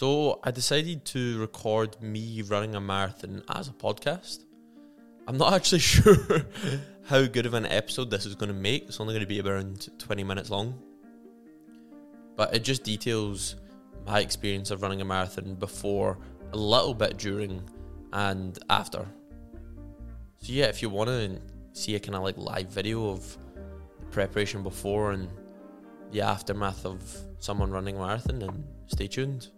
So I decided to record me running a marathon as a podcast. I'm not actually sure how good of an episode this is going to make. It's only going to be around 20 minutes long. But it just details my experience of running a marathon before, a little bit during, and after. So yeah, if you want to see a kind of like live video of the preparation before and the aftermath of someone running a marathon, then stay tuned.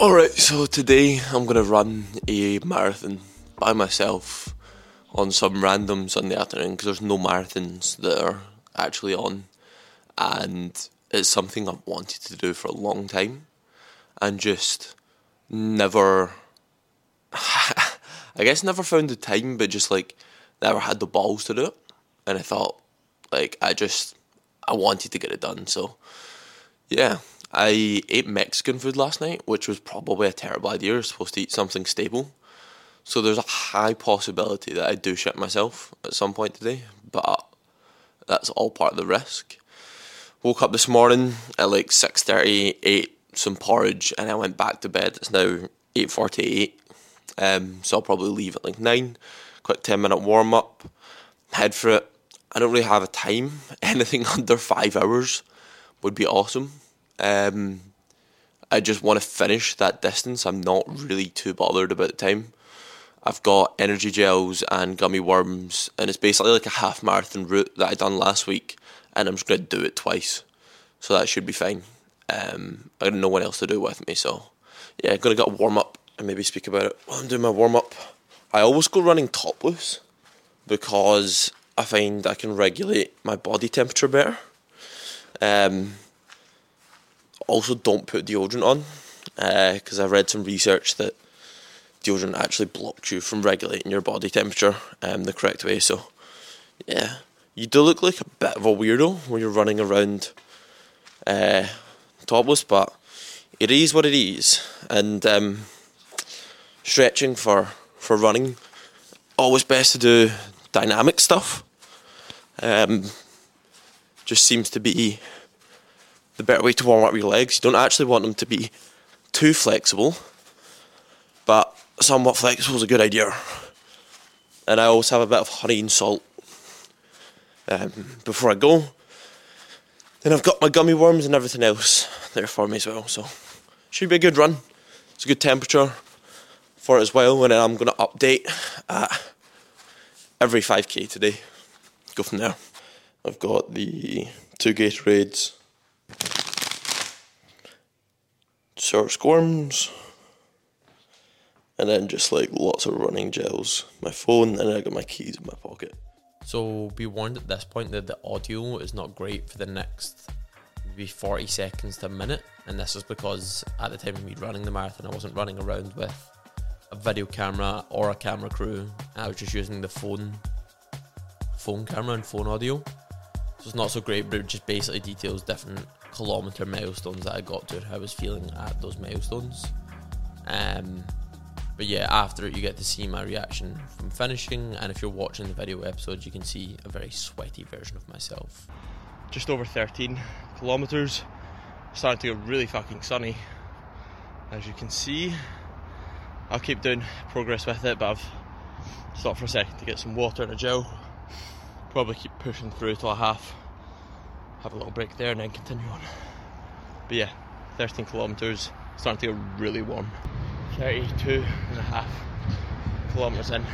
Alright, so today I'm going to run a marathon by myself on some random Sunday afternoon because there's no marathons that are actually on, and it's something I've wanted to do for a long time and just never, I guess, never found the time, but just like never had the balls to do it. And I thought, like, I just, I wanted to get it done. So, yeah, I ate Mexican food last night, which was probably a terrible idea. You're supposed to eat something stable. So there's a high possibility that I do shit myself at some point today, but that's all part of the risk. Woke up this morning at like 6.30, ate some porridge, and I went back to bed. It's now 8.48, um, so I'll probably leave at like 9. Quick 10 minute warm up, head for it. I don't really have a time. Anything under 5 hours would be awesome. Um, I just want to finish that distance. I'm not really too bothered about the time. I've got energy gels and gummy worms, and it's basically like a half marathon route that I done last week, and I'm just going to do it twice, so that should be fine. Um, I got no one else to do it with me, so yeah, gonna get a warm up and maybe speak about it while I'm doing my warm up. I always go running topless because I find I can regulate my body temperature better. Um, also, don't put deodorant on because uh, I read some research that deodorant actually blocks you from regulating your body temperature um, the correct way. So, yeah, you do look like a bit of a weirdo when you're running around uh, topless, but it is what it is. And um, stretching for, for running, always best to do dynamic stuff. Um, just seems to be the better way to warm up your legs. You don't actually want them to be too flexible, but somewhat flexible is a good idea. And I always have a bit of honey and salt um, before I go. Then I've got my gummy worms and everything else there for me as well. So should be a good run. It's a good temperature for it as well. And then I'm going to update at every 5k today. Go from there. I've got the two Gatorades, sour squirms, and then just like lots of running gels, my phone, and I got my keys in my pocket. So be warned at this point that the audio is not great for the next maybe 40 seconds to a minute, and this is because at the time of me running the marathon, I wasn't running around with a video camera or a camera crew. I was just using the phone, phone camera and phone audio. So it's not so great, but it just basically details different kilometer milestones that I got to and how I was feeling at those milestones. Um, but yeah, after it, you get to see my reaction from finishing, and if you're watching the video episode, you can see a very sweaty version of myself. Just over 13 kilometers, starting to get really fucking sunny. As you can see, I'll keep doing progress with it, but I've stopped for a second to get some water and a gel. Probably keep pushing through till I have have a little break there and then continue on. But yeah, 13 kilometers, starting to get really warm. 32 and a half kilometers in.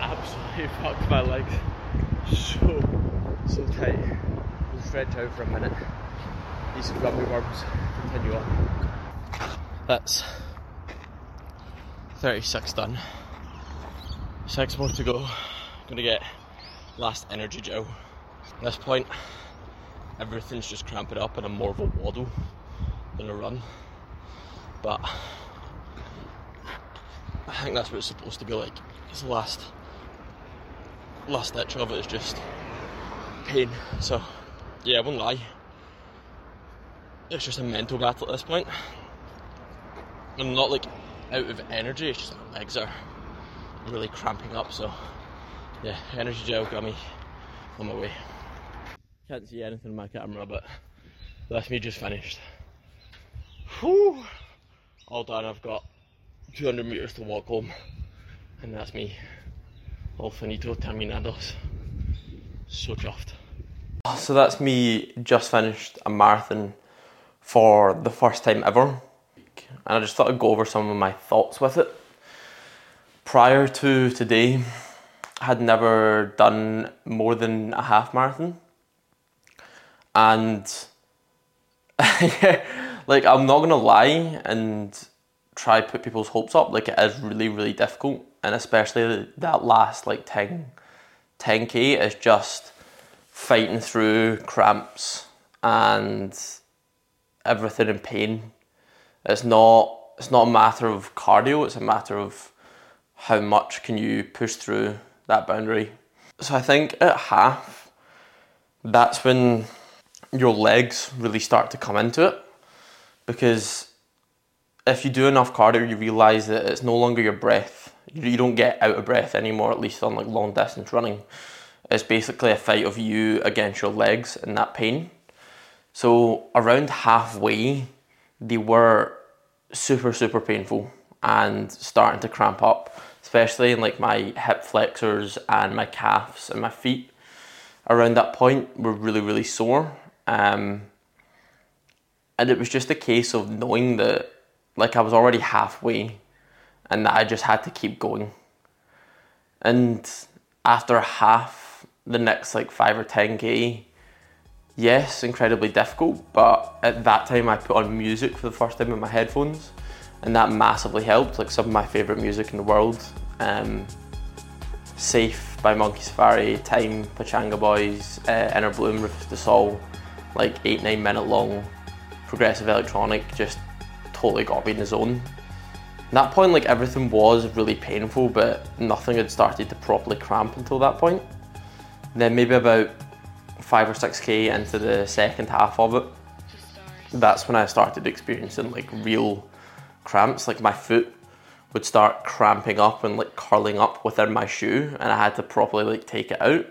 Absolutely fucked my legs. So, so tight. We'll stretch out for a minute. Some gummy worms, continue on. That's 36 done. Six more to go. Gonna get last energy gel. At this point, everything's just cramping up and I'm more of a waddle than a run. But I think that's what it's supposed to be like. It's the last last ditch of it is just pain. So yeah, I won't lie. It's just a mental battle at this point. I'm not like out of energy, it's just my legs are really cramping up, so yeah, energy gel got me on my way. Can't see anything in my camera, but that's me just finished. Whew. All done. I've got 200 meters to walk home, and that's me. All finito terminados. So chuffed. So that's me just finished a marathon for the first time ever. And I just thought I'd go over some of my thoughts with it. Prior to today, had never done more than a half marathon. And like I'm not gonna lie and try put people's hopes up. Like it is really, really difficult. And especially that last like 10 10k is just fighting through cramps and everything in pain. It's not it's not a matter of cardio, it's a matter of how much can you push through that boundary. So I think at half that's when your legs really start to come into it. Because if you do enough cardio you realize that it's no longer your breath. You don't get out of breath anymore at least on like long distance running. It's basically a fight of you against your legs and that pain. So around halfway they were super super painful and starting to cramp up especially in like my hip flexors and my calves and my feet around that point were really really sore um, and it was just a case of knowing that like I was already halfway and that I just had to keep going. And after half the next like five or ten K, yes, incredibly difficult, but at that time I put on music for the first time in my headphones and that massively helped. Like some of my favourite music in the world. Um, Safe by Monkey Safari, Time, Pachanga Boys, uh, Innerbloom, Rufus Du Sol, like eight nine minute long progressive electronic just totally got me in the zone. At that point, like everything was really painful, but nothing had started to properly cramp until that point. then maybe about five or six k into the second half of it, that's when I started experiencing like real cramps. Like my foot would start cramping up and like curling up within my shoe, and I had to properly like take it out.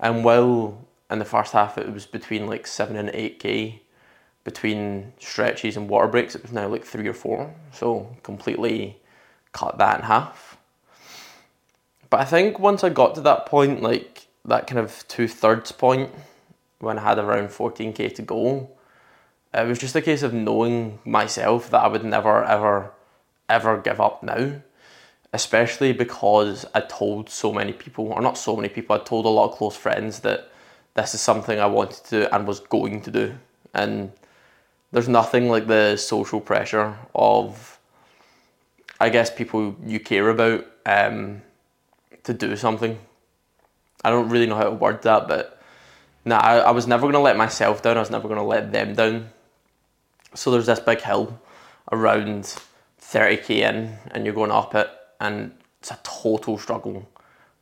And while in the first half it was between like seven and eight k between stretches and water breaks it was now like three or four so completely cut that in half but i think once i got to that point like that kind of two-thirds point when i had around 14k to go it was just a case of knowing myself that i would never ever ever give up now especially because i told so many people or not so many people i told a lot of close friends that this is something I wanted to and was going to do. And there's nothing like the social pressure of, I guess, people you care about um, to do something. I don't really know how to word that, but nah, I, I was never going to let myself down. I was never going to let them down. So there's this big hill around 30k in, and you're going up it, and it's a total struggle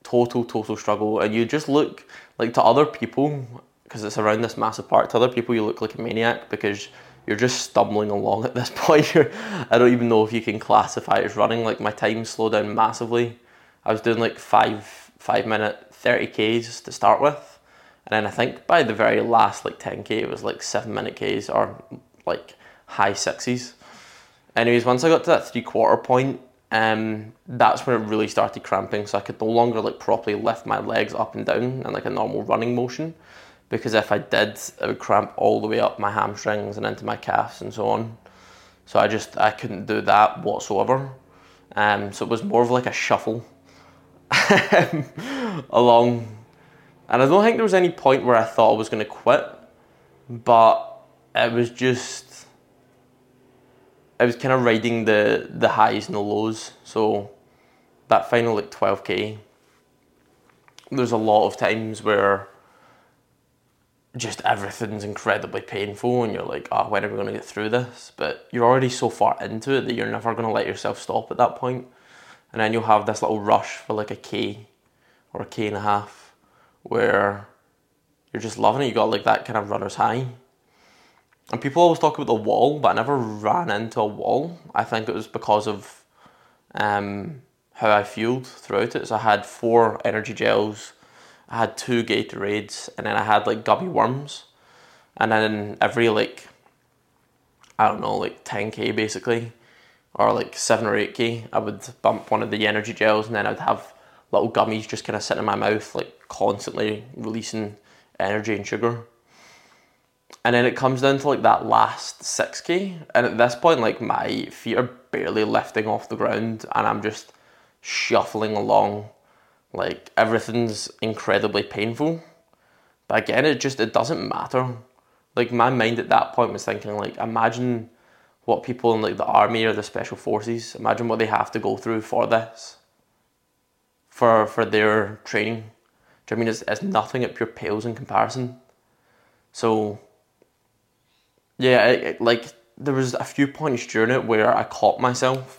total, total struggle. And you just look like to other people, because it's around this massive park, to other people, you look like a maniac because you're just stumbling along at this point. I don't even know if you can classify it as running. Like my time slowed down massively. I was doing like five, five minute 30 Ks to start with. And then I think by the very last like 10K, it was like seven minute Ks or like high sixes. Anyways, once I got to that three quarter point, um, that's when it really started cramping. So I could no longer like properly lift my legs up and down in like a normal running motion, because if I did, it would cramp all the way up my hamstrings and into my calves and so on. So I just I couldn't do that whatsoever. Um, so it was more of like a shuffle along, and I don't think there was any point where I thought I was going to quit, but it was just I was kind of riding the the highs and the lows. So that final like 12k, there's a lot of times where just everything's incredibly painful and you're like, oh, when are we going to get through this? But you're already so far into it that you're never going to let yourself stop at that point. And then you'll have this little rush for like a K or a K and a half where you're just loving it. You got like that kind of runner's high and people always talk about the wall, but I never ran into a wall. I think it was because of um, how I fueled throughout it. So I had four energy gels, I had two Gatorades, and then I had like gummy worms. And then every like I don't know, like 10k basically, or like 7 or 8k, I would bump one of the energy gels and then I'd have little gummies just kind of sitting in my mouth, like constantly releasing energy and sugar. And then it comes down to like that last 6k, and at this point, like my feet are barely lifting off the ground, and I'm just shuffling along. Like everything's incredibly painful. But again, it just it doesn't matter. Like my mind at that point was thinking like imagine what people in like the army or the special forces, imagine what they have to go through for this. For for their training. Do you know I mean it's, it's nothing at pure pales in comparison. So yeah, like there was a few points during it where I caught myself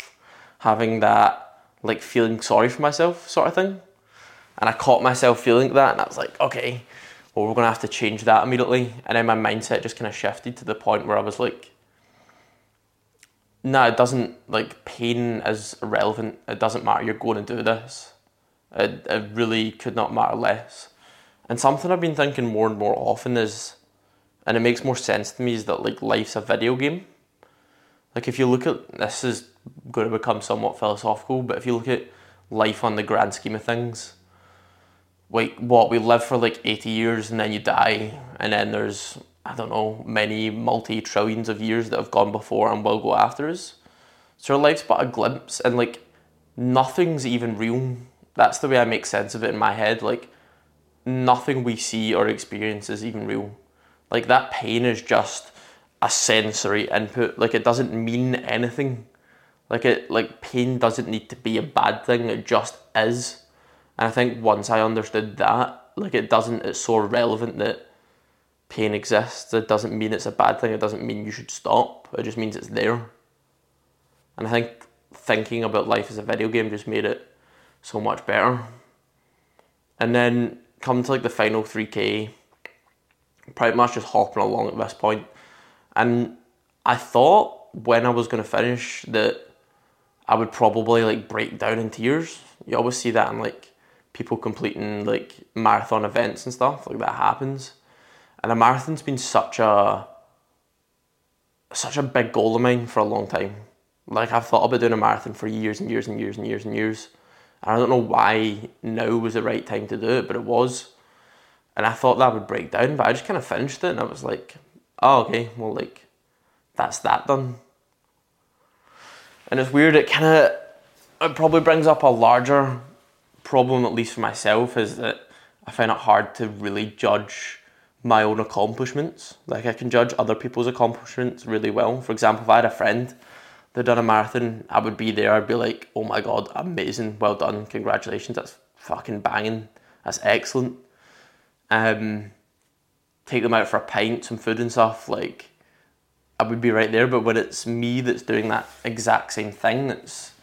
having that like feeling sorry for myself sort of thing. And I caught myself feeling that and I was like, okay, well, we're to have to change that immediately. And then my mindset just kind of shifted to the point where I was like, no, it doesn't, like, pain is irrelevant. It doesn't matter. You're going to do this. It, it really could not matter less. And something I've been thinking more and more often is, and it makes more sense to me, is that, like, life's a video game. Like, if you look at this, is going to become somewhat philosophical, but if you look at life on the grand scheme of things, like what we live for like 80 years and then you die and then there's i don't know many multi trillions of years that have gone before and will go after us. So our life's but a glimpse and like nothing's even real. That's the way i make sense of it in my head. Like nothing we see or experience is even real like that pain is just a sensory input like it doesn't mean anything like it like pain doesn't need to be a bad thing it just is and I think once I understood that, like it doesn't, it's so relevant that pain exists. It doesn't mean it's a bad thing. It doesn't mean you should stop. It just means it's there. And I think thinking about life as a video game just made it so much better. And then come to like the final 3K, pretty much just hopping along at this point. And I thought when I was going to finish that I would probably like break down in tears. You always see that in like people completing like marathon events and stuff like that happens and a marathon's been such a such a big goal of mine for a long time like i've thought about doing a marathon for years and years and years and years and years and i don't know why now was the right time to do it but it was and i thought that would break down but i just kind of finished it and i was like oh okay well like that's that done and it's weird it kind of it probably brings up a larger problem, at least for myself, is that I find it hard to really judge my own accomplishments. Like I can judge other people's accomplishments really well. For example, if I had a friend that done a marathon, I would be there. I'd be like, "Oh my god, amazing! Well done! Congratulations! That's fucking banging! That's excellent." Um, take them out for a pint, some food and stuff. Like, I would be right there. But when it's me that's doing that exact same thing, that's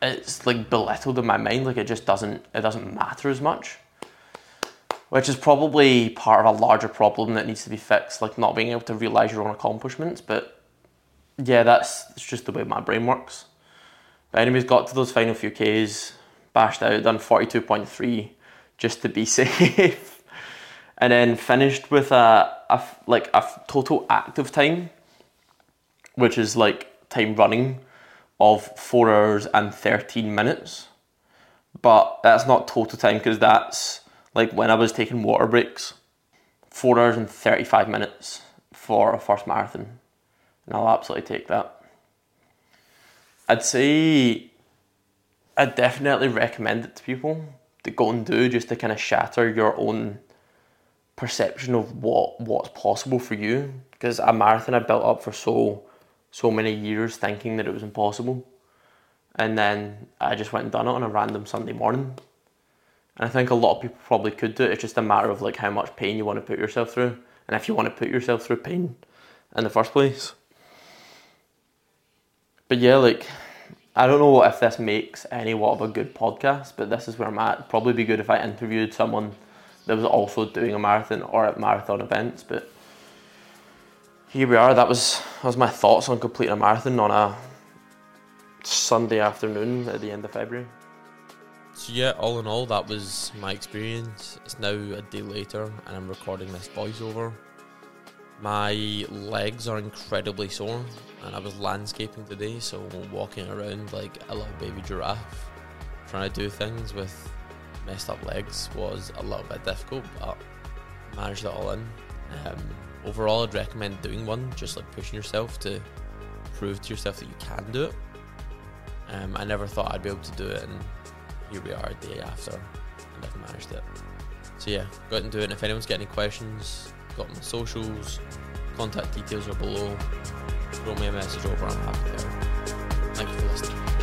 it's like belittled in my mind. Like it just doesn't it doesn't matter as much, which is probably part of a larger problem that needs to be fixed. Like not being able to realize your own accomplishments. But yeah, that's it's just the way my brain works. But anyways, got to those final few Ks, bashed out, done forty two point three just to be safe, and then finished with a, a like a total active time, which is like time running of four hours and 13 minutes. But that's not total time because that's like when I was taking water breaks. Four hours and 35 minutes for a first marathon. And I'll absolutely take that. I'd say I definitely recommend it to people to go and do just to kind of shatter your own perception of what what's possible for you. Because a marathon I built up for so so many years thinking that it was impossible. And then I just went and done it on a random Sunday morning. And I think a lot of people probably could do it. It's just a matter of like how much pain you want to put yourself through. And if you want to put yourself through pain in the first place. But yeah, like I don't know if this makes any what of a good podcast, but this is where I'm at. It'd probably be good if I interviewed someone that was also doing a marathon or at marathon events, but here we are. That was that was my thoughts on completing a marathon on a Sunday afternoon at the end of February. So yeah, all in all, that was my experience. It's now a day later, and I'm recording this voiceover. My legs are incredibly sore, and I was landscaping today, so walking around like a little baby giraffe, trying to do things with messed up legs was a little bit difficult, but managed it all in. Um, overall, I'd recommend doing one, just like pushing yourself to prove to yourself that you can do it. Um, I never thought I'd be able to do it, and here we are, a day after, and I've managed it. So yeah, go and do it. And if anyone's got any questions, got my socials, contact details are below. Throw me a message over, I'm happy to help. Thank you for listening.